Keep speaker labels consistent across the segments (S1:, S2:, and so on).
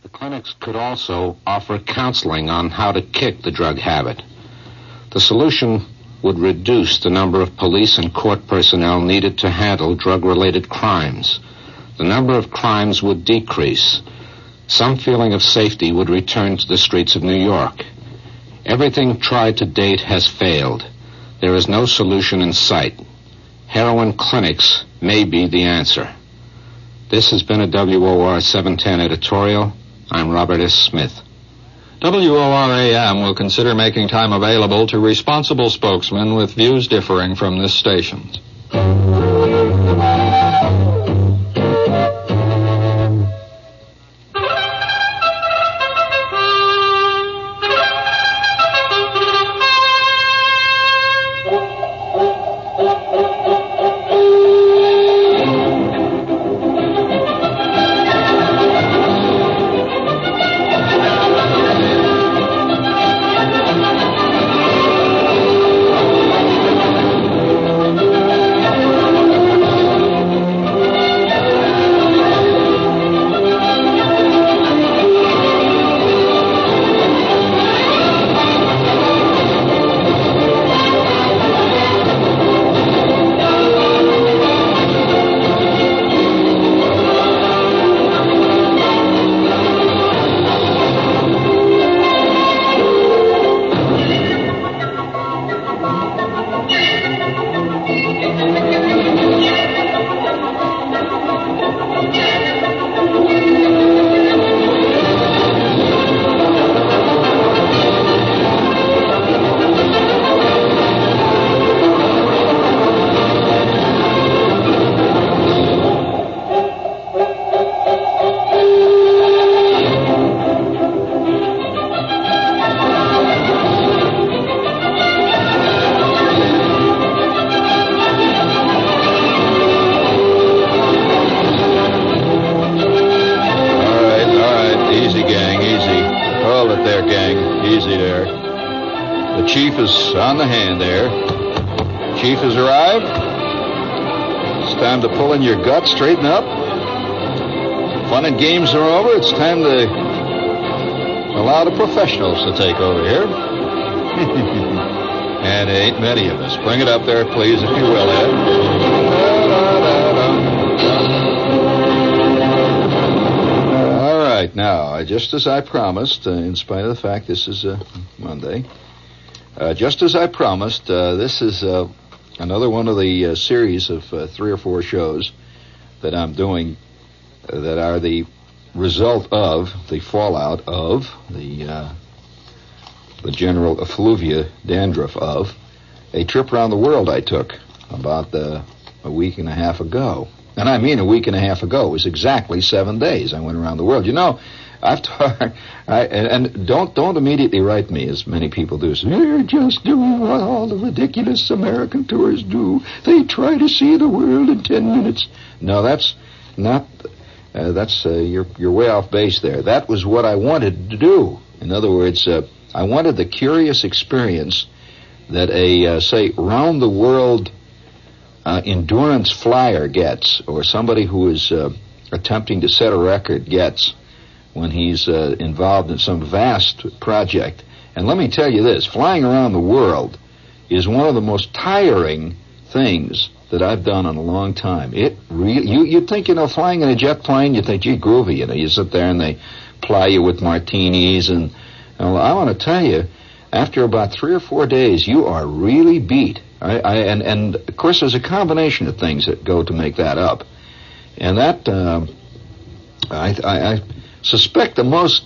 S1: The clinics could also offer counseling on how to kick the drug habit. The solution would reduce the number of police and court personnel needed to handle drug related crimes. The number of crimes would decrease. Some feeling of safety would return to the streets of New York. Everything tried to date has failed. There is no solution in sight. Heroin clinics may be the answer. This has been a WOR 710 editorial. I'm Robert S. Smith.
S2: WORAM will consider making time available to responsible spokesmen with views differing from this station's.
S3: Straighten up. Fun and games are over. It's time to allow the professionals to take over here. and ain't many of us. Bring it up there, please, if you will, Ed. All right, now, just as I promised, uh, in spite of the fact this is uh, Monday, uh, just as I promised, uh, this is uh, another one of the uh, series of three or four shows that I'm doing uh, that are the result of the fallout of the the general effluvia dandruff of a trip around the world I took about a week and a half ago. And I mean a week and a half ago. It was exactly seven days I went around the world. You know, I've talked, and, don't don't immediately write me as many people do. Say, They're just doing what all the ridiculous American tourists do. They try to see the world in ten minutes. No, that's not. Uh, that's uh, you're you're way off base there. That was what I wanted to do. In other words, uh, I wanted the curious experience that a uh, say round the world uh, endurance flyer gets, or somebody who is uh, attempting to set a record gets when he's uh, involved in some vast project. And let me tell you this flying around the world is one of the most tiring things that I've done in a long time. It really, you, you'd think, you know, flying in a jet plane, you think, gee, groovy, you know, you sit there and they ply you with martinis and, well, I want to tell you, after about three or four days, you are really beat. I, I, and, and of course, there's a combination of things that go to make that up. And that, uh, I, I, suspect the most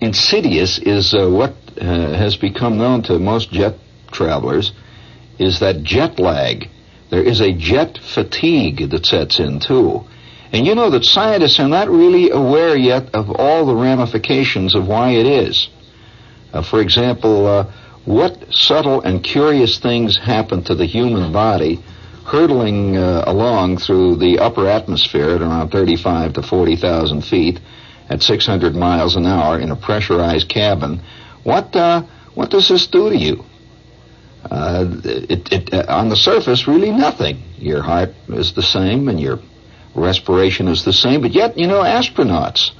S3: insidious is uh, what uh, has become known to most jet travelers is that jet lag. There is a jet fatigue that sets in too. And you know that scientists are not really aware yet of all the ramifications of why it is. Uh, for example, uh, what subtle and curious things happen to the human body hurtling uh, along through the upper atmosphere at around 35 to 40,000 feet at 600 miles an hour in a pressurized cabin, what uh, what does this do to you? Uh, it, it, uh, on the surface, really nothing. Your heart is the same and your respiration is the same, but yet, you know, astronauts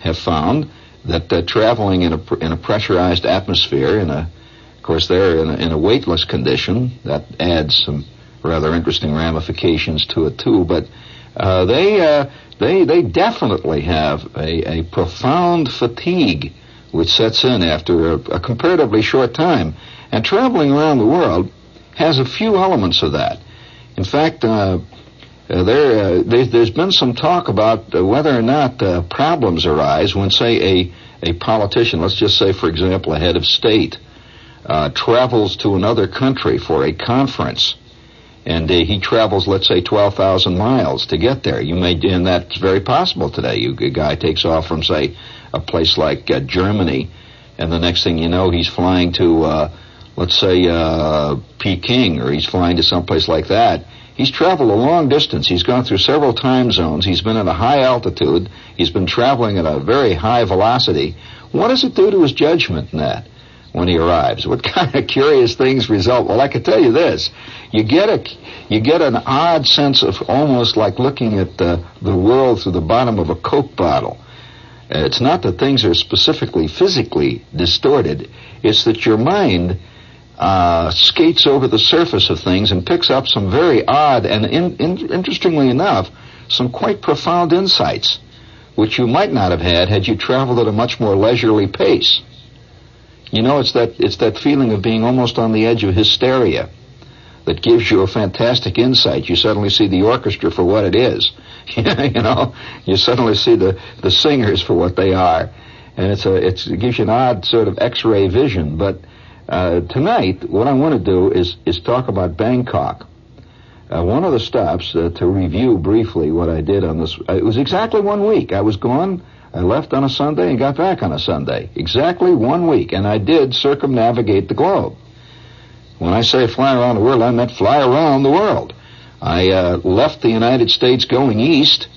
S3: have found that uh, traveling in a in a pressurized atmosphere, in a of course they're in a, in a weightless condition, that adds some rather interesting ramifications to it too. But they uh, they they definitely have a, a profound fatigue which sets in after a, a comparatively short time. And traveling around the world has a few elements of that. In fact, uh, uh, there, uh, there, has been some talk about uh, whether or not uh, problems arise when, say, a, a politician, let's just say, for example, a head of state, uh, travels to another country for a conference, and uh, he travels, let's say, 12,000 miles to get there. You may, and that's very possible today. You, a guy takes off from, say, a place like uh, Germany, and the next thing you know, he's flying to, uh, let's say, uh, Peking, or he's flying to someplace like that He's traveled a long distance. He's gone through several time zones. He's been at a high altitude. He's been traveling at a very high velocity. What does it do to his judgment in that when he arrives? What kind of curious things result? Well, I can tell you this: you get a you get an odd sense of almost like looking at the, the world through the bottom of a Coke bottle. It's not that things are specifically physically distorted. It's that your mind uh, skates over the surface of things and picks up some very odd and, in, in, interestingly enough, some quite profound insights, which you might not have had had you traveled at a much more leisurely pace. You know, it's that it's that feeling of being almost on the edge of hysteria that gives you a fantastic insight. You suddenly see the orchestra for what it is. you know, you suddenly see the the singers for what they are, and it's a it's, it gives you an odd sort of X-ray vision, but uh, tonight, what I want to do is, is talk about Bangkok. Uh, one of the stops, uh, to review briefly what I did on this, uh, it was exactly one week. I was gone, I left on a Sunday and got back on a Sunday. Exactly one week, and I did circumnavigate the globe. When I say fly around the world, I meant fly around the world. I uh, left the United States going east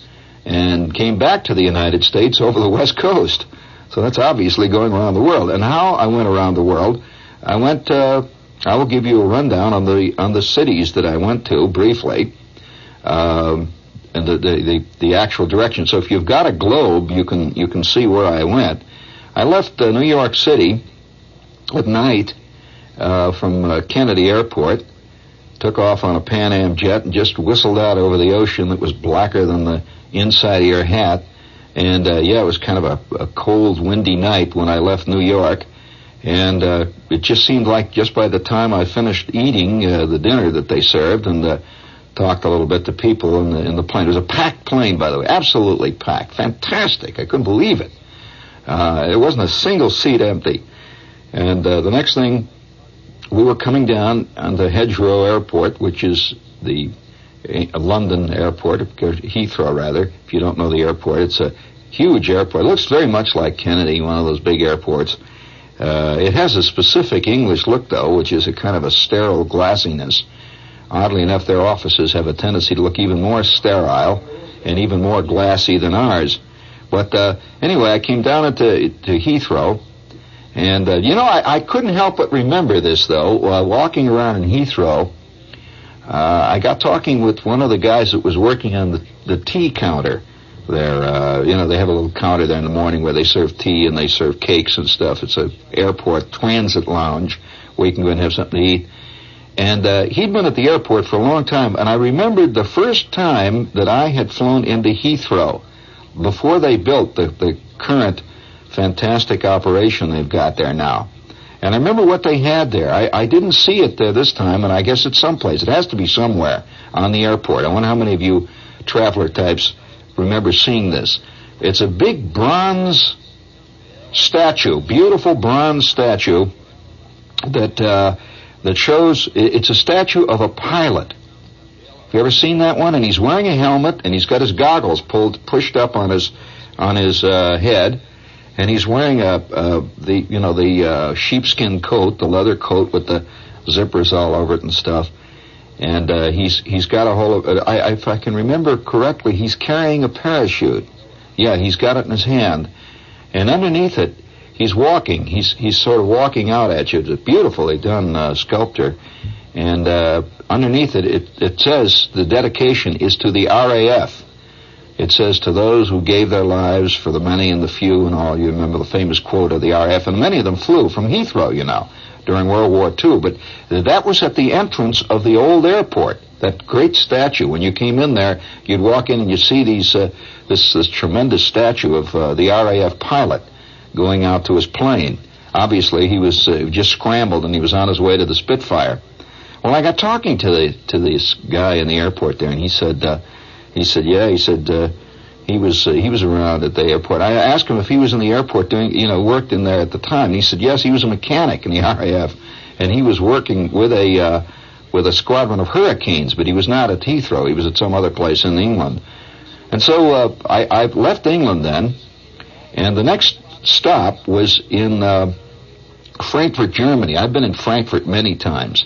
S3: and came back to the United States over the west coast. So that's obviously going around the world. And how I went around the world I went. Uh, I will give you a rundown on the on the cities that I went to briefly, um, and the, the, the the actual direction. So if you've got a globe, you can you can see where I went. I left uh, New York City at night uh, from uh, Kennedy Airport. Took off on a Pan Am jet and just whistled out over the ocean that was blacker than the inside of your hat. And uh, yeah, it was kind of a, a cold, windy night when I left New York. And uh, it just seemed like just by the time I finished eating uh, the dinner that they served and talked a little bit to people in the, in the plane. It was a packed plane, by the way, absolutely packed, fantastic. I couldn't believe it. Uh, there wasn't a single seat empty. And uh, the next thing, we were coming down on the Hedgerow Airport, which is the uh, London airport, Heathrow rather. If you don't know the airport, it's a huge airport. It looks very much like Kennedy, one of those big airports. Uh, it has a specific English look, though, which is a kind of a sterile glassiness. Oddly enough, their offices have a tendency to look even more sterile and even more glassy than ours. But uh, anyway, I came down into to Heathrow, and uh, you know, I, I couldn't help but remember this though. Uh, walking around in Heathrow, uh, I got talking with one of the guys that was working on the, the tea counter there. Uh, you know, they have a little counter there in the morning where they serve tea and they serve cakes and stuff. It's a airport transit lounge where you can go and have something to eat. And uh, he'd been at the airport for a long time, and I remembered the first time that I had flown into Heathrow before they built the, the current fantastic operation they've got there now. And I remember what they had there. I, I didn't see it there this time, and I guess it's someplace. It has to be somewhere on the airport. I wonder how many of you traveler types remember seeing this. It's a big bronze statue, beautiful bronze statue that uh, that shows it's a statue of a pilot. Have you ever seen that one? And he's wearing a helmet and he's got his goggles pulled pushed up on his on his uh, head, and he's wearing a, a the you know the uh, sheepskin coat, the leather coat with the zippers all over it and stuff and uh, he's he's got a whole. Of, I, if I can remember correctly, he's carrying a parachute. Yeah, he's got it in his hand, and underneath it, he's walking. He's he's sort of walking out at you. It's a beautifully done uh, sculpture, and uh, underneath it, it, it says the dedication is to the RAF. It says to those who gave their lives for the many and the few and all. You remember the famous quote of the RAF, and many of them flew from Heathrow, you know, during World War II. But that was at the entrance of the old airport. That great statue. When you came in there, you'd walk in and you'd see these uh, this this tremendous statue of uh, the RAF pilot going out to his plane. Obviously, he was uh, just scrambled and he was on his way to the Spitfire. Well, I got talking to the to this guy in the airport there, and he said, uh, he said, yeah, he said uh, he was uh, he was around at the airport. I asked him if he was in the airport doing, you know, worked in there at the time. He said, yes, he was a mechanic in the RAF, and he was working with a uh, with a squadron of Hurricanes, but he was not at Heathrow. He was at some other place in England. And so uh, I, I left England then, and the next stop was in uh, Frankfurt, Germany. I've been in Frankfurt many times,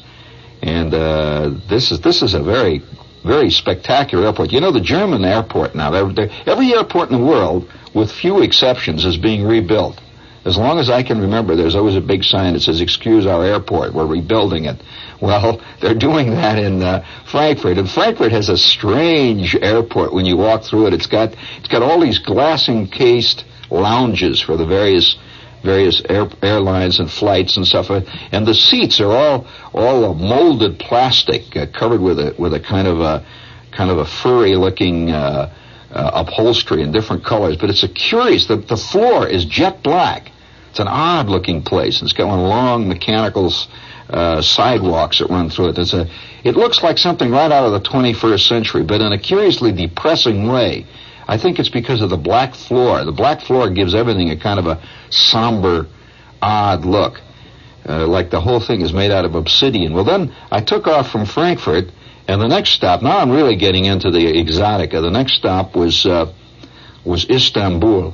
S3: and uh, this is this is a very very spectacular airport. You know, the German airport now, they're, they're, every airport in the world, with few exceptions, is being rebuilt. As long as I can remember, there's always a big sign that says, excuse our airport, we're rebuilding it. Well, they're doing that in uh, Frankfurt, and Frankfurt has a strange airport when you walk through it. It's got, it's got all these glass encased lounges for the various various air, airlines and flights and stuff, and the seats are all all molded plastic, uh, covered with a with a kind of a kind of a furry looking uh, uh, upholstery in different colors. But it's a curious. The the floor is jet black. It's an odd looking place. It's got one long mechanical uh, sidewalks that run through it. It's a it looks like something right out of the 21st century, but in a curiously depressing way. I think it's because of the black floor. The black floor gives everything a kind of a somber, odd look. Uh, like the whole thing is made out of obsidian. Well, then I took off from Frankfurt, and the next stop. Now I'm really getting into the exotica. The next stop was uh, was Istanbul,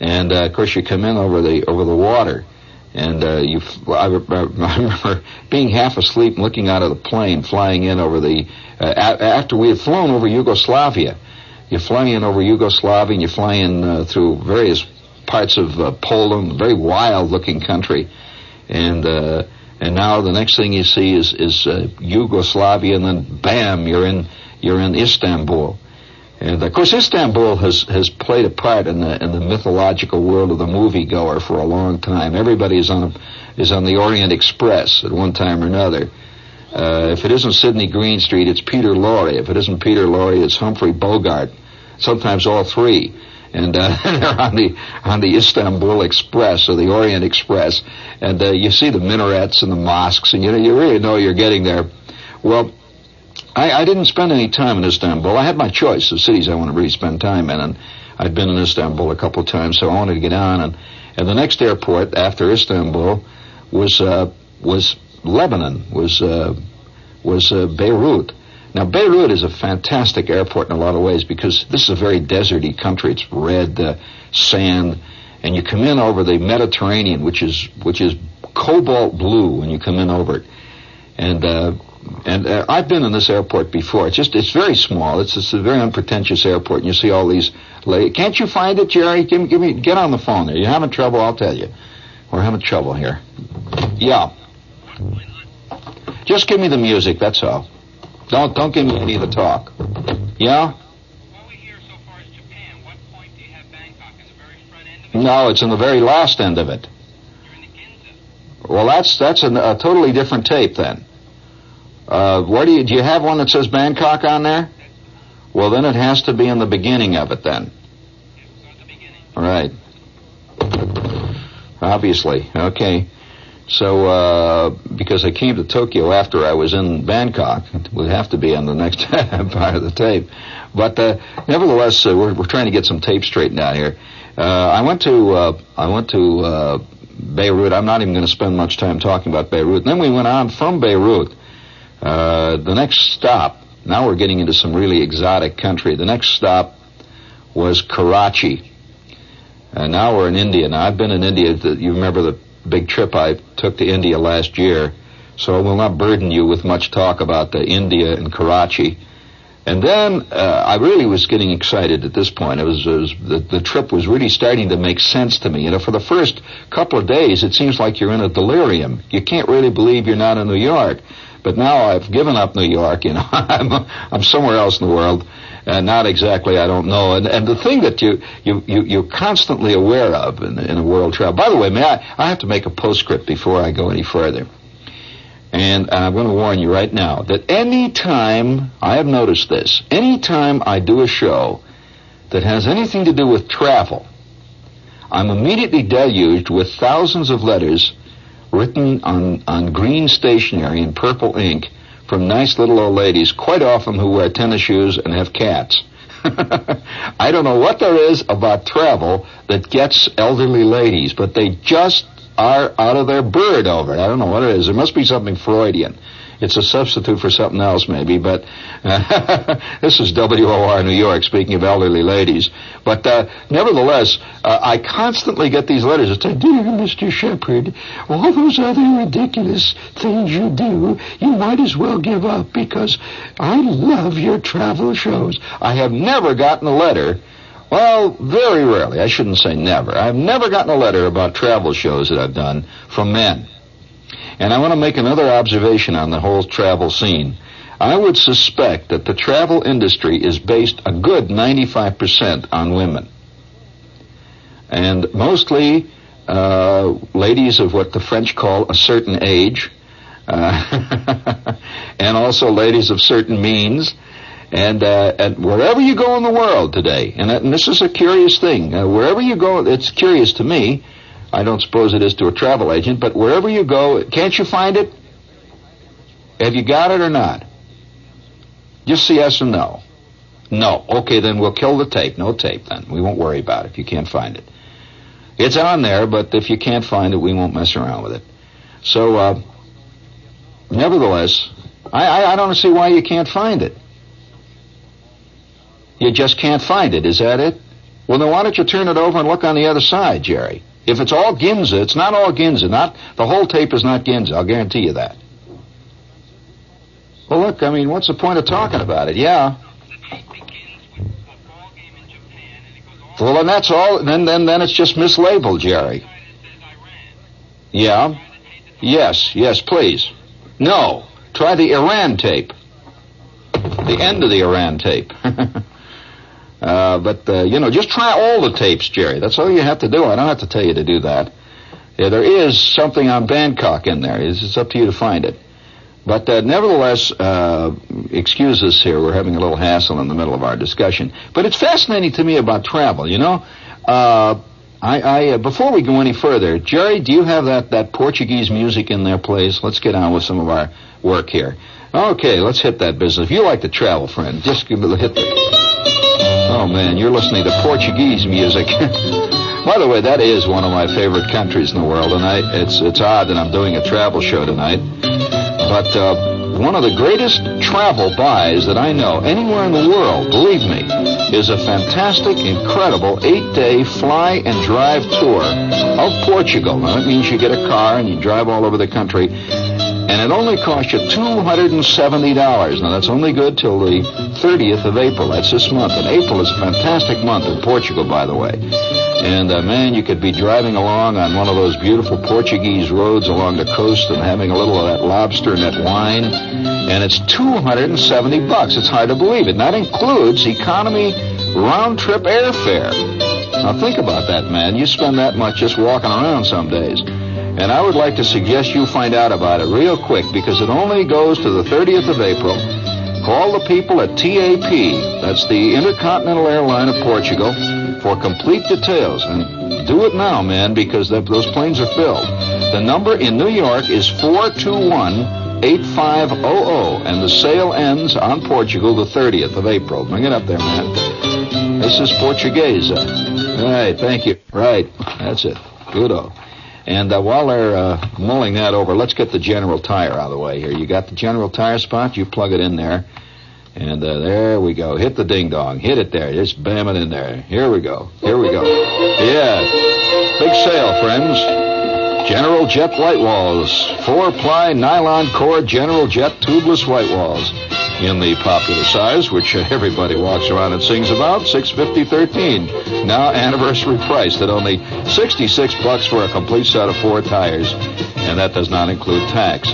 S3: and uh, of course you come in over the over the water, and uh, you. I, I remember being half asleep, and looking out of the plane, flying in over the uh, after we had flown over Yugoslavia you fly in over Yugoslavia and you fly in uh, through various parts of uh, Poland, very wild-looking country, and uh, and now the next thing you see is is uh, Yugoslavia, and then bam, you're in you're in Istanbul, and of course Istanbul has has played a part in the in the mythological world of the moviegoer for a long time. Everybody is on a, is on the Orient Express at one time or another. Uh, if it isn't Sydney Greenstreet, it's Peter Lorre. If it isn't Peter Lorre, it's Humphrey Bogart. Sometimes all three. And uh, they're on the on the Istanbul Express or the Orient Express, and uh, you see the minarets and the mosques, and you know you really know you're getting there. Well, I, I didn't spend any time in Istanbul. I had my choice of cities I want to really spend time in, and I'd been in Istanbul a couple of times, so I wanted to get on. And, and the next airport after Istanbul was uh, was Lebanon was uh, was uh, Beirut. Now Beirut is a fantastic airport in a lot of ways because this is a very deserty country. It's red uh, sand, and you come in over the Mediterranean, which is which is cobalt blue when you come in over it. And uh, and uh, I've been in this airport before. It's just it's very small. It's it's a very unpretentious airport, and you see all these. Can't you find it, Jerry? Give me, give me get on the phone there. You're having trouble. I'll tell you. We're having trouble here. Yeah. Just give me the music, that's all. Don't don't give me any of the talk. Yeah? No, it's in the very last end of it. Well, that's that's a, a totally different tape then. Uh, where do you do you have one that says Bangkok on there? Well, then it has to be in the beginning of it then. All right. Obviously, okay. So, uh, because I came to Tokyo after I was in Bangkok, it would have to be on the next part of the tape. But uh, nevertheless, uh, we're, we're trying to get some tape straightened out here. Uh, I went to uh, I went to uh, Beirut. I'm not even going to spend much time talking about Beirut. And then we went on from Beirut. the next stop. Now we're getting into some really exotic country. The next stop was Karachi. And now we're in India. Now I've been in India. You remember the big trip I took to India last year, so I will not burden you with much talk about the India and Karachi. And then uh, I really was getting excited at this point. It was, it was the, the trip was really starting to make sense to me. You know, for the first couple of days, it seems like you're in a delirium. You can't really believe you're not in New York. But now I've given up New York. You know, I'm I'm somewhere else in the world, uh, not exactly, I don't know. And, and the thing that you, you, you, you're constantly aware of in, in a world travel. By the way, may I, I have to make a postscript before I go any further. And I'm going to warn you right now that any time, I have noticed this, any time I do a show that has anything to do with travel, I'm immediately deluged with thousands of letters written on, on green stationery in purple ink from nice little old ladies, quite often who wear tennis shoes and have cats. I don't know what there is about travel that gets elderly ladies, but they just are out of their bird over it. I don't know what it is. There must be something Freudian. It's a substitute for something else, maybe. But uh, this is WOR New York, speaking of elderly ladies. But uh, nevertheless, uh, I constantly get these letters that say, "Dear Mr. Shepherd, all those other ridiculous things you do, you might as well give up because I love your travel shows." I have never gotten a letter well, very rarely. I shouldn't say never. I've never gotten a letter about travel shows that I've done from men. And I want to make another observation on the whole travel scene. I would suspect that the travel industry is based a good 95% on women. And mostly uh, ladies of what the French call a certain age, uh, and also ladies of certain means, and, uh, and wherever you go in the world today, and, and this is a curious thing, uh, wherever you go, it's curious to me. I don't suppose it is to a travel agent, but wherever you go, can't you find it? Have you got it or not? Just say yes or no. No. Okay, then we'll kill the tape. No tape then. We won't worry about it if you can't find it. It's on there, but if you can't find it, we won't mess around with it. So, uh, nevertheless, I, I, I don't see why you can't find it. You just can't find it. Is that it? Well, then why don't you turn it over and look on the other side, Jerry? If it's all Ginza, it's not all Ginza. Not the whole tape is not Ginza. I'll guarantee you that. Well, look. I mean, what's the point of talking about it? Yeah. Well, then that's all. Then, then, then it's just mislabeled, Jerry. Yeah. Yes. Yes. Please. No. Try the Iran tape. The end of the Iran tape. Uh, but, uh, you know, just try all the tapes, Jerry. That's all you have to do. I don't have to tell you to do that. Yeah, there is something on Bangkok in there. It's, it's up to you to find it. But uh, nevertheless, uh, excuse us here. We're having a little hassle in the middle of our discussion. But it's fascinating to me about travel. You know, uh, I, I uh, before we go any further, Jerry, do you have that that Portuguese music in there, please? Let's get on with some of our work here. Okay, let's hit that business. If you like to travel, friend, just give hit the. Oh man, you're listening to Portuguese music. By the way, that is one of my favorite countries in the world, and I, it's it's odd that I'm doing a travel show tonight. But uh, one of the greatest travel buys that I know anywhere in the world, believe me, is a fantastic, incredible eight-day fly and drive tour of Portugal. Now that means you get a car and you drive all over the country and it only costs you $270. Now, that's only good till the 30th of April. That's this month. And April is a fantastic month in Portugal, by the way. And, uh, man, you could be driving along on one of those beautiful Portuguese roads along the coast and having a little of that lobster and that wine. And it's 270 bucks. It's hard to believe it. And that includes economy round-trip airfare. Now, think about that, man. You spend that much just walking around some days. And I would like to suggest you find out about it real quick because it only goes to the 30th of April. Call the people at TAP, that's the Intercontinental Airline of Portugal, for complete details. And do it now, man, because those planes are filled. The number in New York is 421 8500, and the sale ends on Portugal the 30th of April. Bring it up there, man. This is Portuguese. All right, thank you. Right, that's it. Goodo. And uh, while they're uh, mulling that over, let's get the General Tire out of the way here. You got the General Tire spot? You plug it in there. And uh, there we go. Hit the ding dong. Hit it there. Just bam it in there. Here we go. Here we go. Yeah. Big sale, friends. General Jet White Walls. Four ply nylon core General Jet tubeless white walls in the popular size, which uh, everybody walks around and sings about, 650.13. Now anniversary priced at only 66 bucks for a complete set of four tires, and that does not include tax.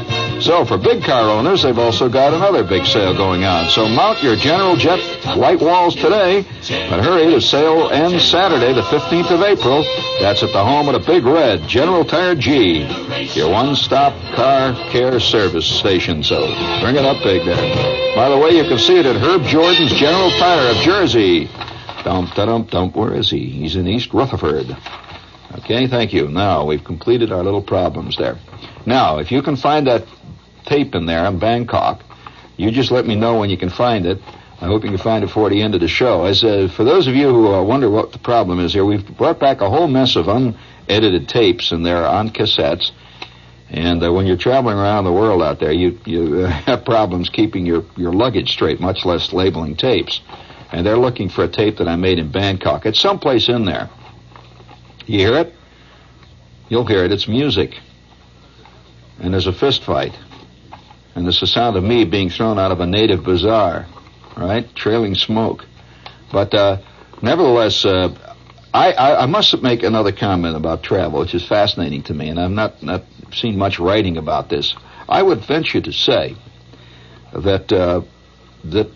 S3: So for big car owners, they've also got another big sale going on. So mount your General Jet white walls today, but hurry, the sale ends Saturday, the 15th of April. That's at the home of the Big Red, General Tire G, your one-stop car care service station. So bring it up big there. By the way, you can see it at Herb Jordan's General Tire of Jersey. Dump, dump, dump. Where is he? He's in East Rutherford. Okay, thank you. Now we've completed our little problems there. Now, if you can find that tape in there in Bangkok, you just let me know when you can find it. I hope you can find it before the end of the show. As uh, for those of you who uh, wonder what the problem is here, we've brought back a whole mess of unedited tapes, and they're on cassettes. And uh, when you're traveling around the world out there, you you uh, have problems keeping your your luggage straight, much less labeling tapes and they're looking for a tape that I made in Bangkok. It's someplace in there. You hear it? You'll hear it. It's music. And there's a fist fight. And there's the sound of me being thrown out of a native bazaar, right? Trailing smoke. But uh, nevertheless, uh, I, I, I, must make another comment about travel, which is fascinating to me, and I've not, not seen much writing about this. I would venture to say that uh, that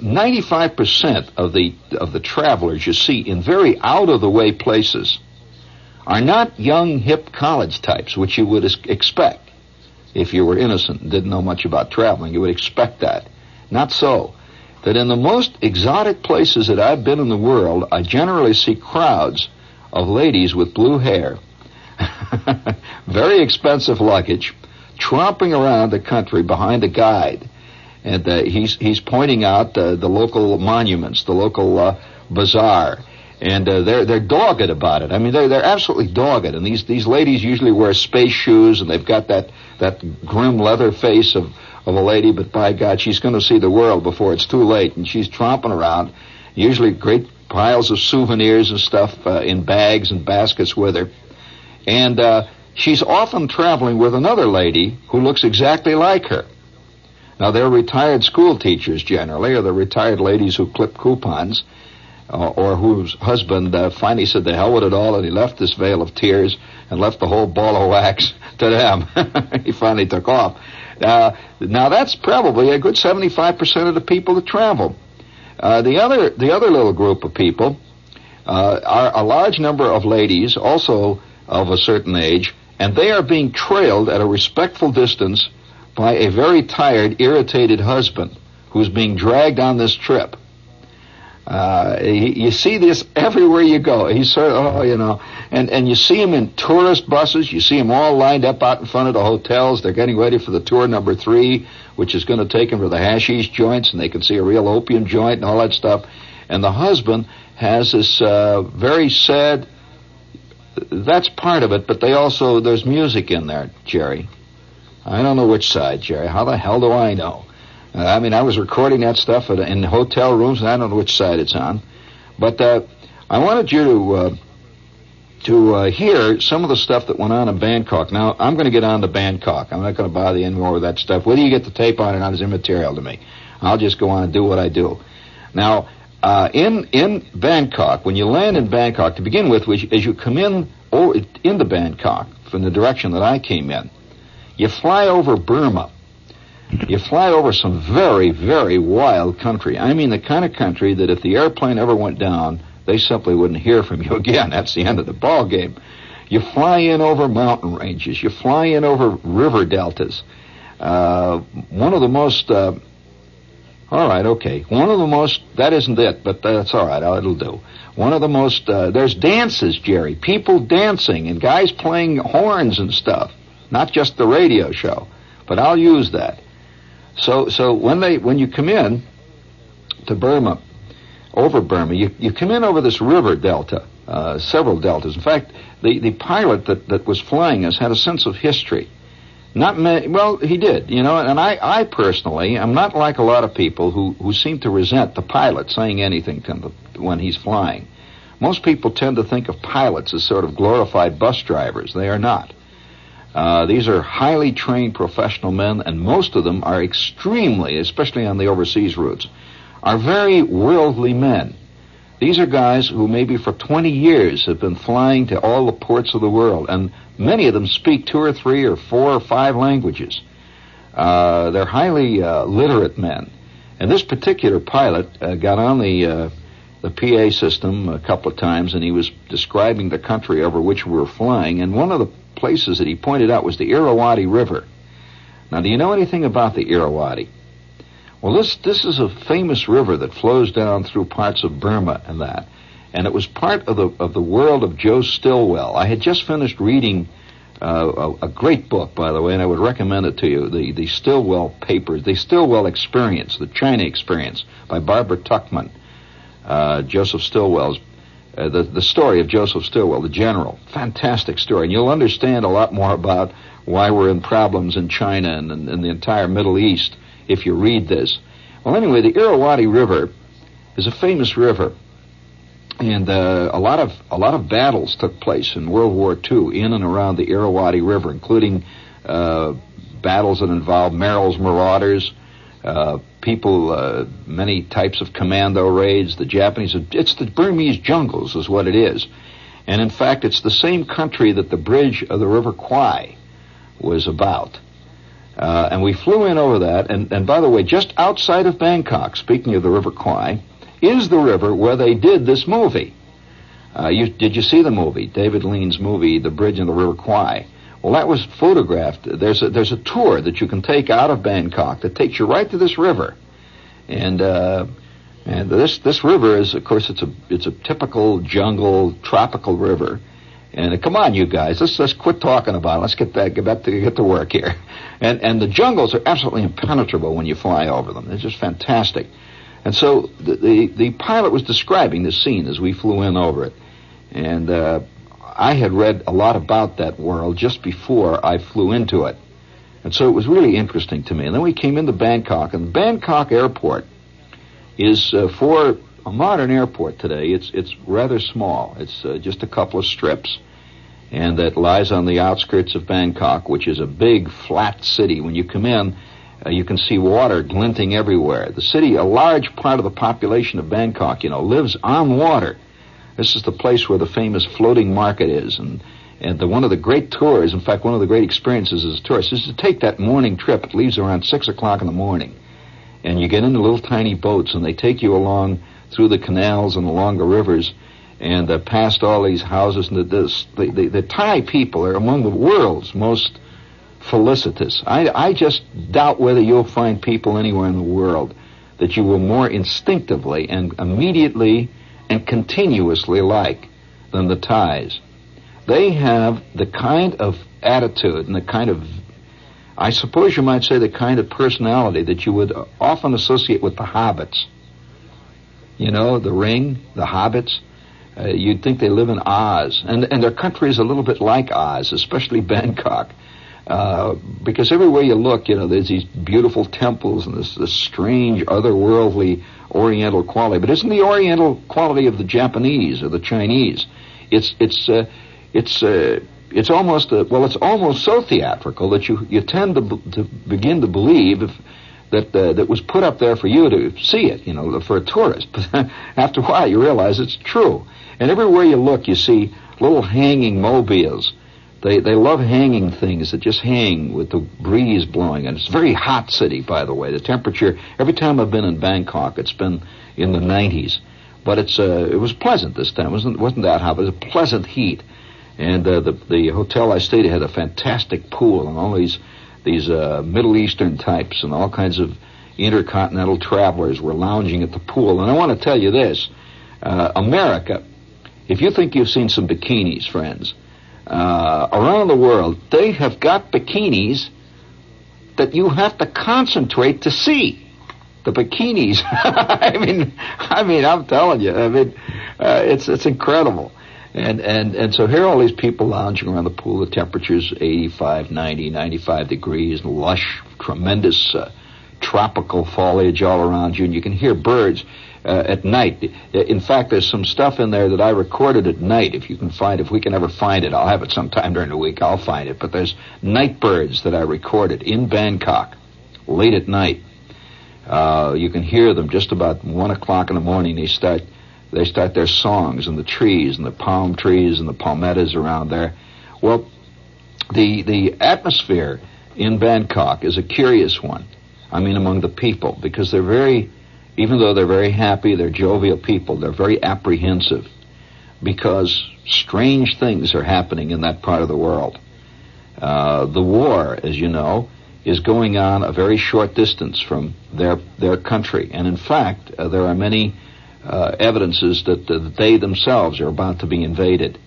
S3: 95% of the of the travelers you see in very out of the way places are not young hip college types which you would expect if you were innocent and didn't know much about traveling you would expect that not so that in the most exotic places that I've been in the world I generally see crowds of ladies with blue hair very expensive luggage tromping around the country behind a guide and uh, he's he's pointing out uh, the local monuments, the local uh, bazaar, and uh, they're they're dogged about it. I mean, they're they're absolutely dogged. And these these ladies usually wear space shoes, and they've got that that grim leather face of of a lady. But by God, she's going to see the world before it's too late, and she's tromping around. Usually, great piles of souvenirs and stuff uh, in bags and baskets with her, and. Uh, she's often traveling with another lady who looks exactly like her. Now, they're retired school teachers generally, or the retired ladies who clip coupons, uh, or whose husband uh, finally said the hell with it all, and he left this vale of tears and left the whole ball of wax to them. he finally took off. Uh, now, that's probably a good 75% of the people that travel. Uh, the other, the other little group of people uh, are a large number of ladies, also of a certain age, and they are being trailed at a respectful distance by a very tired, irritated husband who's being dragged on this trip. Uh, you see this everywhere you go. He's sort of, oh, you know, and, and you see him in tourist buses. You see him all lined up out in front of the hotels. They're getting ready for the tour number three, which is going to take them to the hashish joints, and they can see a real opium joint and all that stuff. And the husband has this uh, very sad. That's part of it, but they also there's music in there, Jerry. I don't know which side, Jerry. How the hell do I know? Uh, I mean, I was recording that stuff at, in hotel rooms, and I don't know which side it's on. But uh, I wanted you to uh, to uh, hear some of the stuff that went on in Bangkok. Now, I'm going to get on to Bangkok. I'm not going to bother you anymore with that stuff. Whether you get the tape on or not is immaterial to me. I'll just go on and do what I do. Now, uh, in in Bangkok, when you land in Bangkok, to begin with, as you come in or into Bangkok from the direction that I came in, you fly over Burma. You fly over some very, very wild country. I mean, the kind of country that if the airplane ever went down, they simply wouldn't hear from you again. That's the end of the ball game. You fly in over mountain ranges. You fly in over river deltas. Uh, one of the most, uh, all right, okay. One of the most, that isn't it, but that's all right. It'll do. One of the most, uh, there's dances, Jerry. People dancing and guys playing horns and stuff not just the radio show, but I'll use that. So, so when they, when you come in to Burma, over Burma, you, you come in over this river delta, uh, several deltas. In fact, the, the pilot that, that was flying us had a sense of history. Not well, he did, you know, and I, I personally am not like a lot of people who, who seem to resent the pilot saying anything to them when he's flying. Most people tend to think of pilots as sort of glorified bus drivers. They are not. Uh, these are highly trained professional men, and most of them are extremely, especially on the overseas routes, are very worldly men. These are guys who maybe for 20 years have been flying to all the ports of the world, and many of them speak two or three or four or five languages. Uh, they're highly uh, literate men. And this particular pilot uh, got on the uh, the PA system a couple of times, and he was describing the country over which we were flying. And one of the places that he pointed out was the Irrawaddy River. Now, do you know anything about the Irrawaddy? Well, this this is a famous river that flows down through parts of Burma and that, and it was part of the of the world of Joe Stilwell. I had just finished reading uh, a, a, great book, by the way, and I would recommend it to you. The the Stilwell Papers, the Stilwell Experience, the China Experience, by Barbara Tuchman, uh, Joseph Stilwell's. Uh, the the story of Joseph Stilwell, the general, fantastic story, and you'll understand a lot more about why we're in problems in China and, and, and the entire Middle East if you read this. Well, anyway, the Irrawaddy River is a famous river and uh, a lot of a lot of battles took place in World War II in and around the Irrawaddy River, including uh, battles that involved Merrill's Marauders, uh, people, uh, many types of commando raids. The Japanese, it's the Burmese jungles, is what it is, and in fact, it's the same country that the bridge of the River Kwai was about. Uh, and we flew in over that, and, and by the way, just outside of Bangkok, speaking of the River Kwai, is the river where they did this movie. Uh, you, did you see the movie, David Lean's movie, The Bridge in the River Kwai? Well, that was photographed. There's a, there's a tour that you can take out of Bangkok that takes you right to this river, and uh, and this this river is, of course, it's a it's a typical jungle tropical river. And uh, come on, you guys, let's let's quit talking about it. Let's get that get back to get to work here. And and the jungles are absolutely impenetrable when you fly over them. They're just fantastic. And so the, the, the pilot was describing the scene as we flew in over it. And uh, I had read a lot about that world just before I flew into it. And so it was really interesting to me. And then we came into Bangkok, and Bangkok Airport is uh, for a modern airport today. It's it's rather small. It's uh, just a couple of strips, and that lies on the outskirts of Bangkok, which is a big flat city. When you come in, uh, you can see water glinting everywhere. The city, a large part of the population of Bangkok, you know, lives on water. This is the place where the famous floating market is, and and the, one of the great tours, in fact, one of the great experiences as a tourist, is to take that morning trip. It leaves around six o'clock in the morning, and you get into little tiny boats, and they take you along through the canals and along the rivers, and uh, past all these houses. And the, the, the, the Thai people are among the world's most felicitous. I, I just doubt whether you'll find people anywhere in the world that you will more instinctively and immediately and continuously like than the Thais. They have the kind of attitude and the kind of, I suppose you might say, the kind of personality that you would often associate with the hobbits. You know, the ring, the hobbits. Uh, you'd think they live in Oz, and and their country is a little bit like Oz, especially Bangkok. Uh, because everywhere you look, you know, there's these beautiful temples and this, this strange, otherworldly Oriental quality. But isn't the Oriental quality of the Japanese or the Chinese? It's it's uh, it's uh, it's almost uh, well, it's almost so theatrical that you you tend to to begin to believe if, that uh, that was put up there for you to see it, you know, for a tourist. But after a while, you realize it's true. And everywhere you look, you see little hanging mobiles they they love hanging things that just hang with the breeze blowing, and it's a very hot city, by the way. The temperature every time I've been in Bangkok, it's been in the 90s, but it's uh, it was pleasant this time. It wasn't wasn't that hot, but it was a pleasant heat. And uh, the the hotel I stayed at had a fantastic pool, and all these these uh, Middle Eastern types and all kinds of intercontinental travelers were lounging at the pool. And I want to tell you this, uh, America. If you think you've seen some bikinis, friends, uh, around the world, they have got bikinis that you have to concentrate to see. The bikinis. I mean, I mean, I'm telling you. I mean, uh, it's it's incredible. And and and so here are all these people lounging around the pool. The temperature's 85, 90, 95 degrees, lush, tremendous uh, tropical foliage all around you, and you can hear birds uh, at night. In fact, there's some stuff in there that I recorded at night. If you can find, if we can ever find it, I'll have it sometime during the week. I'll find it. But there's night birds that I recorded in Bangkok, late at night. Uh, you can hear them just about one o'clock in the morning. They start, they start their songs in the trees and the palm trees and the palmettos around there. Well, the the atmosphere in Bangkok is a curious one. I mean, among the people, because they're very, even though they're very happy, they're jovial people, they're very apprehensive because strange things are happening in that part of the world. Uh, the war, as you know, is going on a very short distance from their their country, and in fact, uh, there are many uh, evidences that, uh, that they themselves are about to be invaded,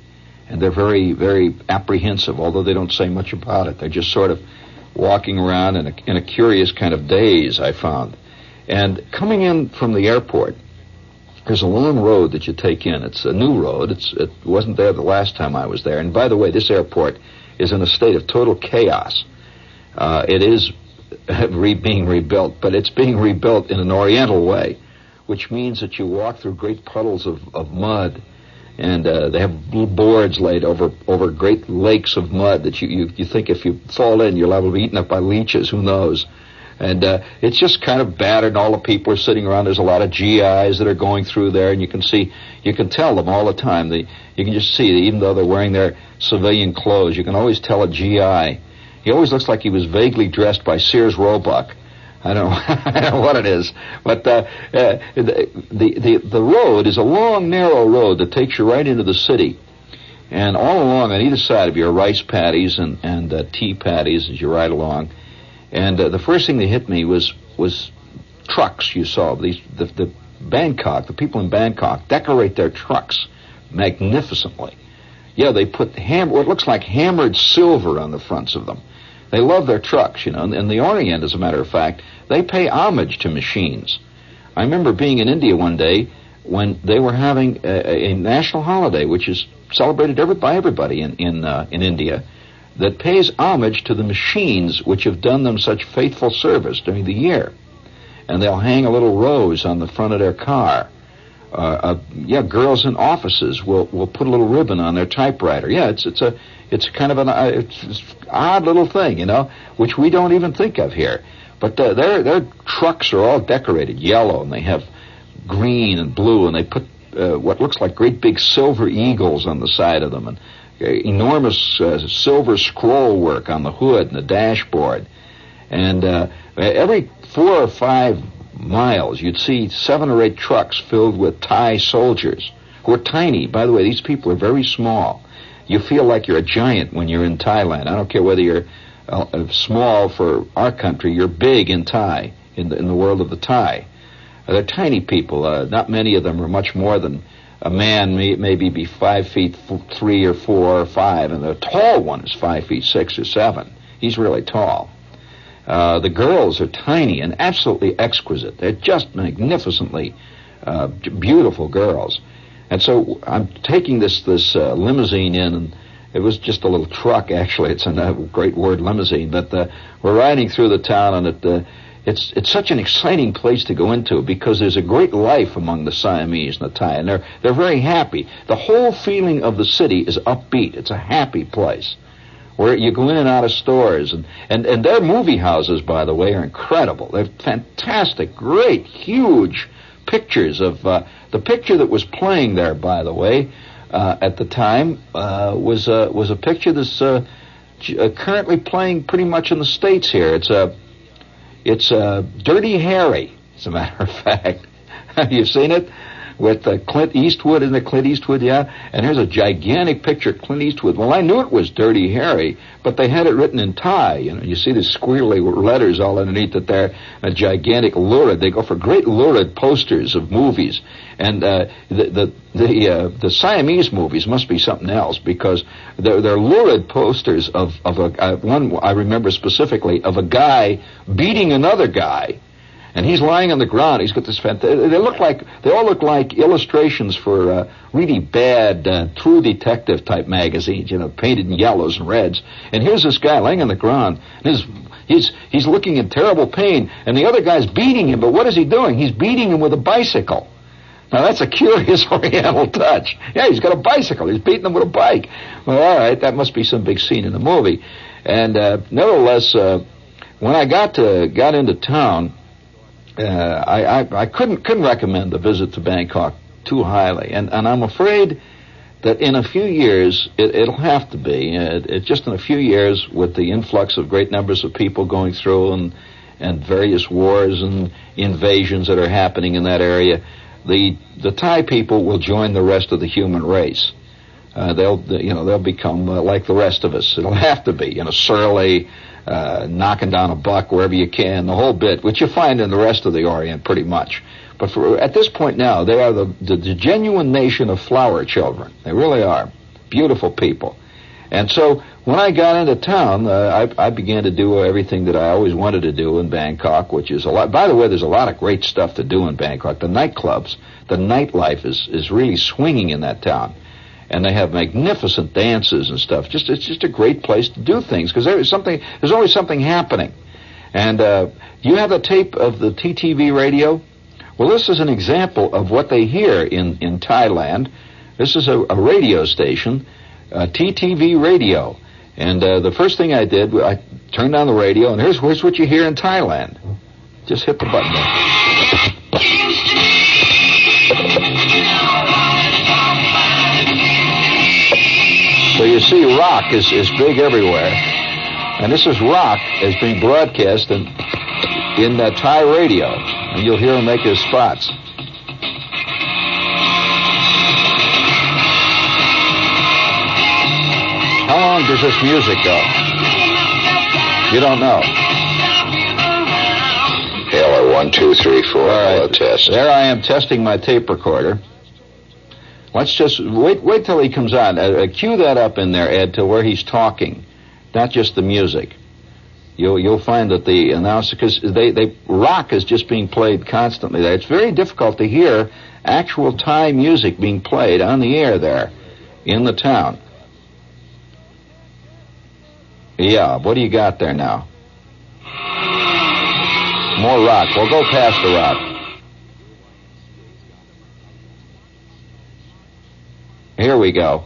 S3: and they're very very apprehensive. Although they don't say much about it, they're just sort of walking around in a, in a curious kind of daze. I found, and coming in from the airport, there's a long road that you take in. It's a new road. It's, it wasn't there the last time I was there. And by the way, this airport is in a state of total chaos. Uh, it is re- being rebuilt, but it's being rebuilt in an oriental way, which means that you walk through great puddles of, of mud, and uh, they have boards laid over over great lakes of mud that you, you you think if you fall in, you're liable to be eaten up by leeches. Who knows? And uh, it's just kind of battered, and all the people are sitting around. There's a lot of GIs that are going through there, and you can see, you can tell them all the time. You can just see even though they're wearing their civilian clothes, you can always tell a GI he always looks like he was vaguely dressed by Sears Roebuck. I don't know, I don't know what it is, but uh, uh, the, the the road is a long, narrow road that takes you right into the city, and all along on either side of you are rice paddies and and uh, tea paddies as you ride along. And uh, the first thing that hit me was was trucks. You saw these the, the Bangkok, the people in Bangkok decorate their trucks magnificently. Yeah, they put ham what looks like hammered silver on the fronts of them. They love their trucks, you know. In the Orient, as a matter of fact, they pay homage to machines. I remember being in India one day when they were having a, a national holiday, which is celebrated every, by everybody in in, uh, in India, that pays homage to the machines which have done them such faithful service during the year. And they'll hang a little rose on the front of their car. Uh, uh, yeah, girls in offices will will put a little ribbon on their typewriter. Yeah, it's it's a it's kind of an uh, it's, it's odd little thing, you know, which we don't even think of here. But uh, their their trucks are all decorated yellow, and they have green and blue, and they put uh, what looks like great big silver eagles on the side of them, and enormous uh, silver scroll work on the hood and the dashboard. And uh, every four or five miles, you'd see seven or eight trucks filled with Thai soldiers who are tiny. By the way, these people are very small you feel like you're a giant when you're in Thailand. I don't care whether you're uh, uh, small for our country, you're big in Thai, in the, in the world of the Thai. Uh, they're tiny people. Uh, not many of them are much more than a man may maybe be five feet three or four or five, and the tall one is five feet six or seven. He's really tall. Uh, the girls are tiny and absolutely exquisite. They're just magnificently uh, beautiful girls. And so I'm taking this this uh, limousine in, and it was just a little truck. Actually, it's a great word, limousine. But uh, we're riding through the town, and it, uh, it's it's such an exciting place to go into because there's a great life among the Siamese and the Thai, and they're they're very happy. The whole feeling of the city is upbeat. It's a happy place where you go in and out of stores and, and, and their movie houses, by the way, are incredible. They're fantastic, great, huge pictures of uh, the picture that was playing there, by the way, uh, at the time uh, was uh, was a picture that's uh, uh, currently playing pretty much in the states here. It's a it's a Dirty Harry, as a matter of fact. Have you seen it? With uh, Clint Eastwood, isn't it Clint Eastwood? Yeah. And here's a gigantic picture of Clint Eastwood. Well, I knew it was Dirty Harry, but they had it written in Thai. You know, you see the squirrely letters all underneath it there. A gigantic lurid. They go for great lurid posters of movies, and uh, the the the, uh, the Siamese movies must be something else because they're, they're lurid posters of of a uh, one I remember specifically of a guy beating another guy and he's lying on the ground. He's got this fantastic. They look like they all look like illustrations for uh, really bad uh, True Detective type magazines, you know, painted in yellows and reds. And here's this guy lying on the ground, and his, he's he's looking in terrible pain, and the other guy's beating him. But what is he doing? He's beating him with a bicycle. Now that's a curious Oriental touch. Yeah, he's got a bicycle. He's beating him with a bike. Well, all right, that must be some big scene in the movie. And uh, nevertheless, uh, when I got to got into town uh, I, I, I couldn't couldn't recommend the visit to Bangkok too highly, and and I'm afraid that in a few years, it, it'll have to be, uh, it, just in a few years, with the influx of great numbers of people going through and and various wars and invasions that are happening in that area, the the Thai people will join the rest of the human race. Uh, they'll you know they'll become uh, like the rest of us. It'll have to be you know surly, uh, knocking down a buck wherever you can, the whole bit, which you find in the rest of the Orient pretty much. But for, at this point now, they are the, the, the genuine nation of flower children. They really are beautiful people. And so when I got into town, uh, I, I began to do everything that I always wanted to do in Bangkok, which is a lot. By the way, there's a lot of great stuff to do in Bangkok. The nightclubs, the nightlife is is really swinging in that town, and they have magnificent dances and stuff. Just it's just a great place to do things because there's something. There's always something happening. And uh, you have a tape of the TTV radio. Well, this is an example of what they hear in in Thailand. This is a, a radio station, TTV radio and uh, the first thing I did, I turned on the radio, and here's, here's what you hear in Thailand. Just hit the button. So you see rock is, is big everywhere. And this is rock is being broadcast in, in uh, Thai radio. And you'll hear him make his spots. How long does this music go? You don't know.
S1: Hello, one, two, three, four. All right. Hello, test.
S3: There I am testing my tape recorder. Let's just wait. Wait till he comes on. Uh, uh, cue that up in there, Ed, to where he's talking, not just the music. You'll you'll find that the announcer because they they rock is just being played constantly. There, it's very difficult to hear actual Thai music being played on the air there in the town. Yeah, what do you got there now? More rock. We'll go past the rock. Here we go.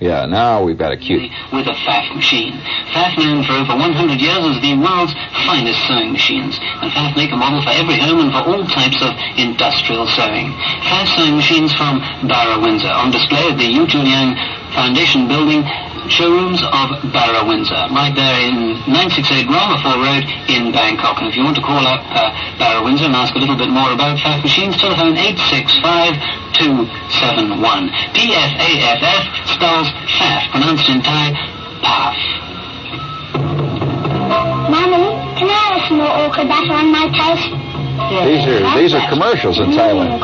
S3: Yeah, now we've got a cute.
S4: With a Pfaff machine. Pfaff known for over 100 years as the world's finest sewing machines. And Pfaff make a model for every home and for all types of industrial sewing. Pfaff sewing machines from Barra Windsor on display at the Yu Juliang Foundation building showrooms of Barra Windsor, right there in 968 Rama IV Road in Bangkok. And if you want to call up uh, Barra Windsor and ask a little bit more about Pfaff machines, telephone 865-271. P-F-A-F-F spells Pfaff, pronounced in Thai, Paf.
S5: Mommy, can I have some more orchid butter on my toast?
S3: These are these are commercials in mm, Thailand.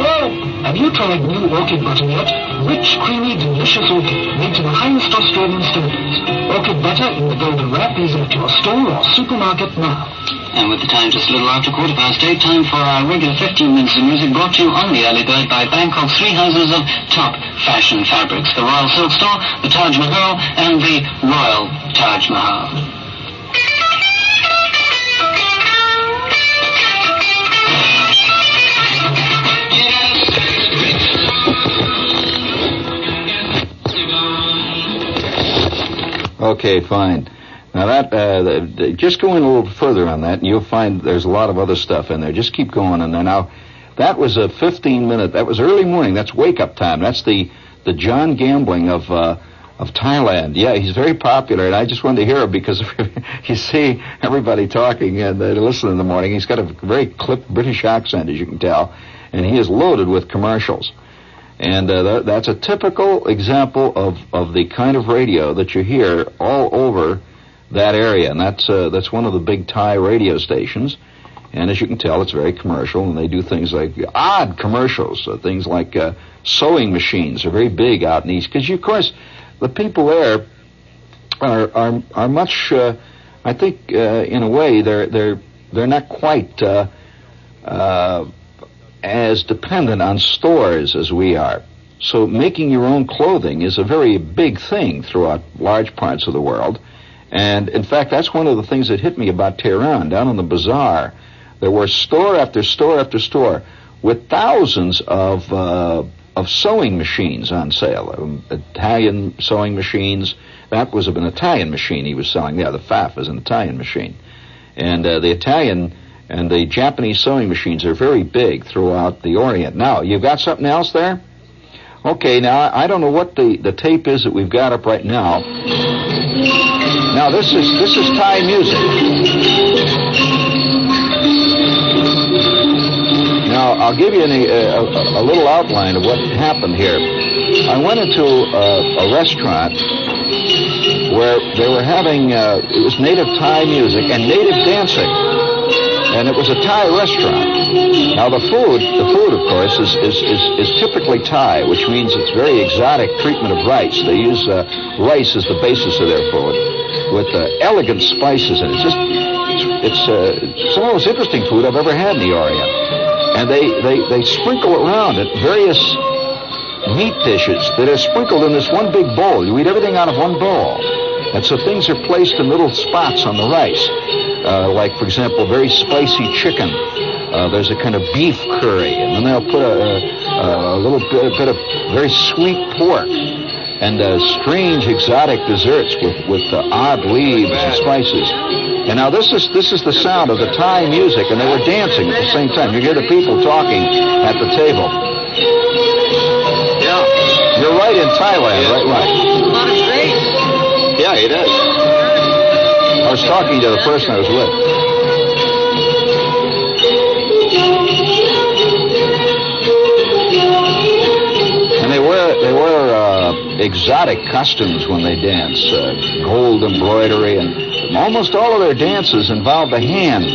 S4: Have you tried new orchid butter yet? Rich, creamy, delicious orchid made to the highest Australian standards. Orchid butter in the golden wrap is at your store or supermarket now. And with the time just a little after quarter past eight, time for our regular 15 minutes of music brought to you on the early bird by Bangkok's three houses of top fashion fabrics. The Royal Silk Store, the Taj Mahal, and the Royal Taj Mahal.
S3: Okay, fine. Now that uh, the, the, just go in a little further on that, and you'll find there's a lot of other stuff in there. Just keep going in there. Now, that was a 15 minute. That was early morning. That's wake up time. That's the the John Gambling of uh, of Thailand. Yeah, he's very popular, and I just wanted to hear him because you see everybody talking and they listen in the morning. He's got a very clipped British accent, as you can tell, and he is loaded with commercials. And uh, that, that's a typical example of, of the kind of radio that you hear all over that area. And that's, uh, that's one of the big Thai radio stations. And as you can tell, it's very commercial, and they do things like odd commercials. Uh, things like uh, sewing machines are very big out in the East. Because, of course, the people there are, are, are much, uh, I think, uh, in a way, they're, they're, they're not quite as dependent on stores as we are. So making your own clothing is a very big thing throughout large parts of the world. And in fact, that's one of the things that hit me about Tehran. Down in the bazaar, there were store after store after store with thousands of uh, of sewing machines on sale. Um, Italian sewing machines. That was an Italian machine he was selling. Yeah, the Pfaff is an Italian machine, and uh, the Italian and the Japanese sewing machines are very big throughout the Orient. Now, you've got something else there? Okay, now I don't know what the, the tape is that we've got up right now. Now this is this is Thai music. Now I'll give you an, a, a, a little outline of what happened here. I went into a, a restaurant where they were having uh, it was native Thai music and native dancing, and it was a Thai restaurant. Now the food, the food of course, is is, is, is typically Thai, which means it's very exotic treatment of rice. They use uh, rice as the basis of their food with uh, elegant spices, and it's just it's uh, some of the most interesting food I've ever had in the Orient. And they, they, they sprinkle around it various meat dishes that are sprinkled in this one big bowl. You eat everything out of one bowl. And so things are placed in little spots on the rice. Uh, like, for example, very spicy chicken. Uh, there's a kind of beef curry. And then they'll put a, a, a little bit, bit of very sweet pork. And uh, strange exotic desserts with, with uh, odd leaves and spices. And now this is this is the sound of the Thai music, and they were dancing at the same time. You hear the people talking at the table.
S2: Yeah.
S3: You're right in Thailand,
S2: Yes.
S3: right? Right.
S2: Yeah, he does.
S3: I was talking to the person I was with. And they wear they wear uh, exotic costumes when they dance, uh, gold embroidery, and almost all of their dances involve the hands.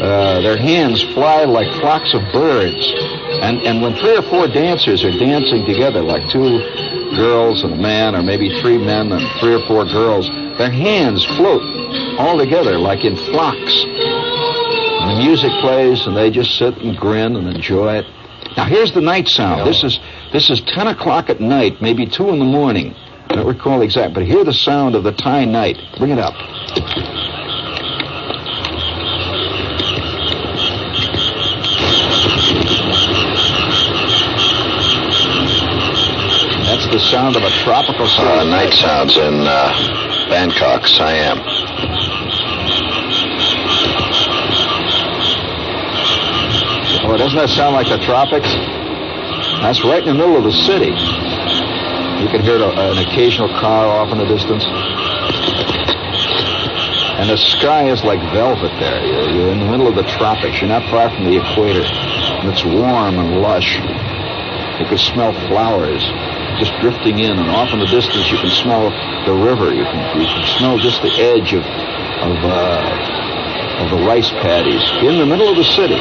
S3: Uh, their hands fly like flocks of birds, and and when three or four dancers are dancing together, like two girls and a man, or maybe three men and three or four girls, their hands float all together like in flocks. And the music plays, and they just sit and grin and enjoy it. Now here's the night sound. This is this is ten o'clock at night, maybe two in the morning. I don't recall exact, but hear the sound of the Thai night. Bring it up. That's the sound of a tropical city.
S6: Uh, night sounds in uh, Bangkok, Siam.
S3: Oh, doesn't that sound like the tropics? That's right in the middle of the city. You can hear an occasional car off in the distance. And the sky is like velvet there. You're, you're in the middle of the tropics. You're not far from the equator. And it's warm and lush. You can smell flowers just drifting in, and off in the distance you can smell the river. You can, you can smell just the edge of of uh, of the rice paddies in the middle of the city.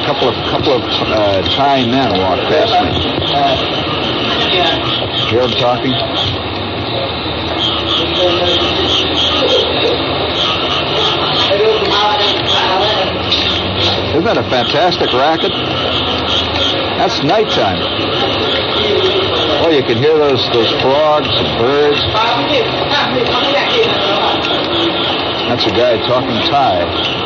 S3: A couple of couple of uh, Thai men walked past me. Hear them talking? Isn't that a fantastic racket? That's nighttime. Oh, you can hear those those frogs and birds. That's a guy talking Thai.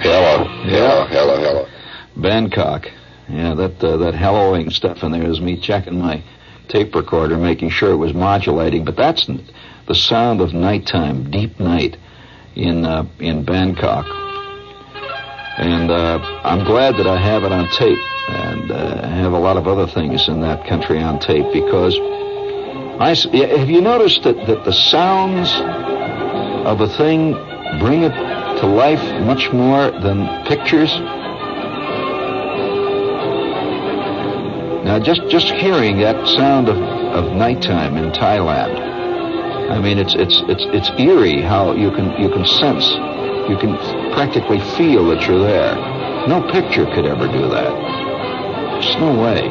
S6: Hello. Hello, hello, hello.
S3: Bangkok. Yeah, that uh, that helloing stuff in there is me checking my tape recorder, making sure it was modulating. But that's the sound of nighttime, deep night, in uh, in Bangkok. And uh, I'm glad that I have it on tape, and uh, have a lot of other things in that country on tape because I have you noticed that that the sounds of a thing bring it to life much more than pictures. Now, just just hearing that sound of, of nighttime in Thailand, I mean, it's it's it's it's eerie how you can you can sense, you can practically feel that you're there. No picture could ever do that. There's no way.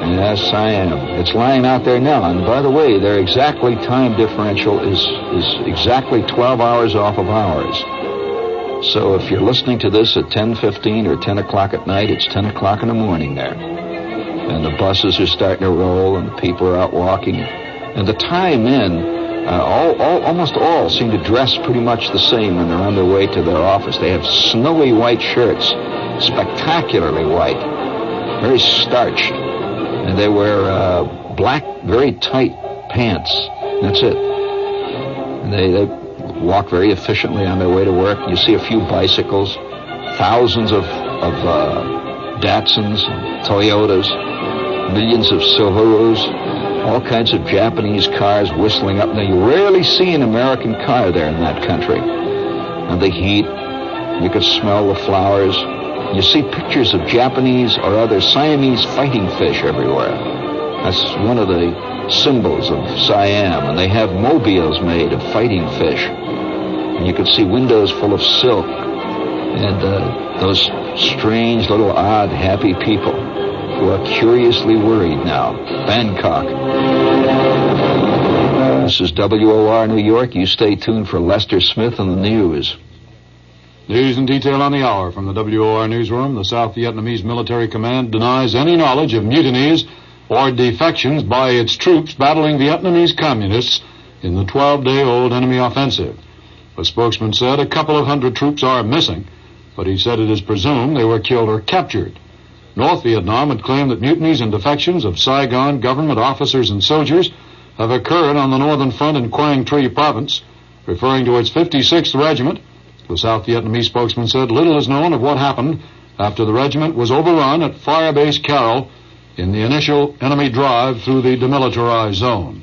S3: And yes, I am. It's lying out there now. And by the way, their exactly time differential is is exactly 12 hours off of ours. So if you're listening to this at 10:15 or 10 o'clock at night, it's 10 o'clock in the morning there. And the buses are starting to roll, and people are out walking. And the Thai men Uh, all, all, almost all seem to dress pretty much the same when they're on their way to their office. They have snowy white shirts, spectacularly white, very starched, and they wear uh, black, very tight pants. That's it. And they, they walk very efficiently on their way to work. You see a few bicycles, thousands of, of uh, Datsuns, Toyotas, millions of Subarus, all kinds of Japanese cars whistling up. Now, you rarely see an American car there in that country. And the heat, you could smell the flowers. You see pictures of Japanese or other Siamese fighting fish everywhere. That's one of the symbols of Siam. And they have mobiles made of fighting fish. And you could see windows full of silk. And uh, those strange, little, odd, happy people who are curiously worried now. Bangkok. This is WOR New York. You stay tuned for Lester Smith and the news.
S7: News in detail on the hour from the WOR newsroom. The South Vietnamese Military Command denies any knowledge of mutinies or defections by its troops battling Vietnamese communists in the 12-day-old enemy offensive. A spokesman said a couple of hundred troops are missing, but he said it is presumed they were killed or captured. North Vietnam had claimed that mutinies and defections of Saigon government officers and soldiers have occurred on the northern front in Quang Tri province. Referring to its 56th Regiment, the South Vietnamese spokesman said little is known of what happened after the regiment was overrun at Firebase Carroll in the initial enemy drive through the demilitarized zone.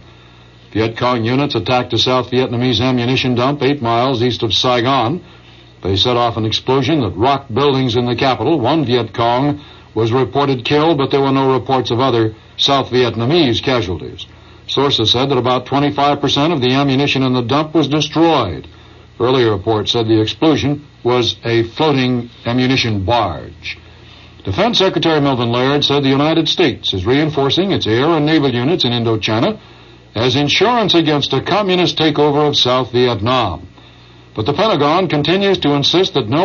S7: Viet Cong units attacked a South Vietnamese ammunition dump eight miles east of Saigon. They set off an explosion that rocked buildings in the capital. One Viet Cong was reported killed, but there were no reports of other South Vietnamese casualties. Sources said that about 25% of the ammunition in the dump was destroyed. Earlier reports said the explosion was a floating ammunition barge. Defense Secretary Melvin Laird said the United States is reinforcing its air and naval units in Indochina as insurance against a communist takeover of South Vietnam. But the Pentagon continues to insist that no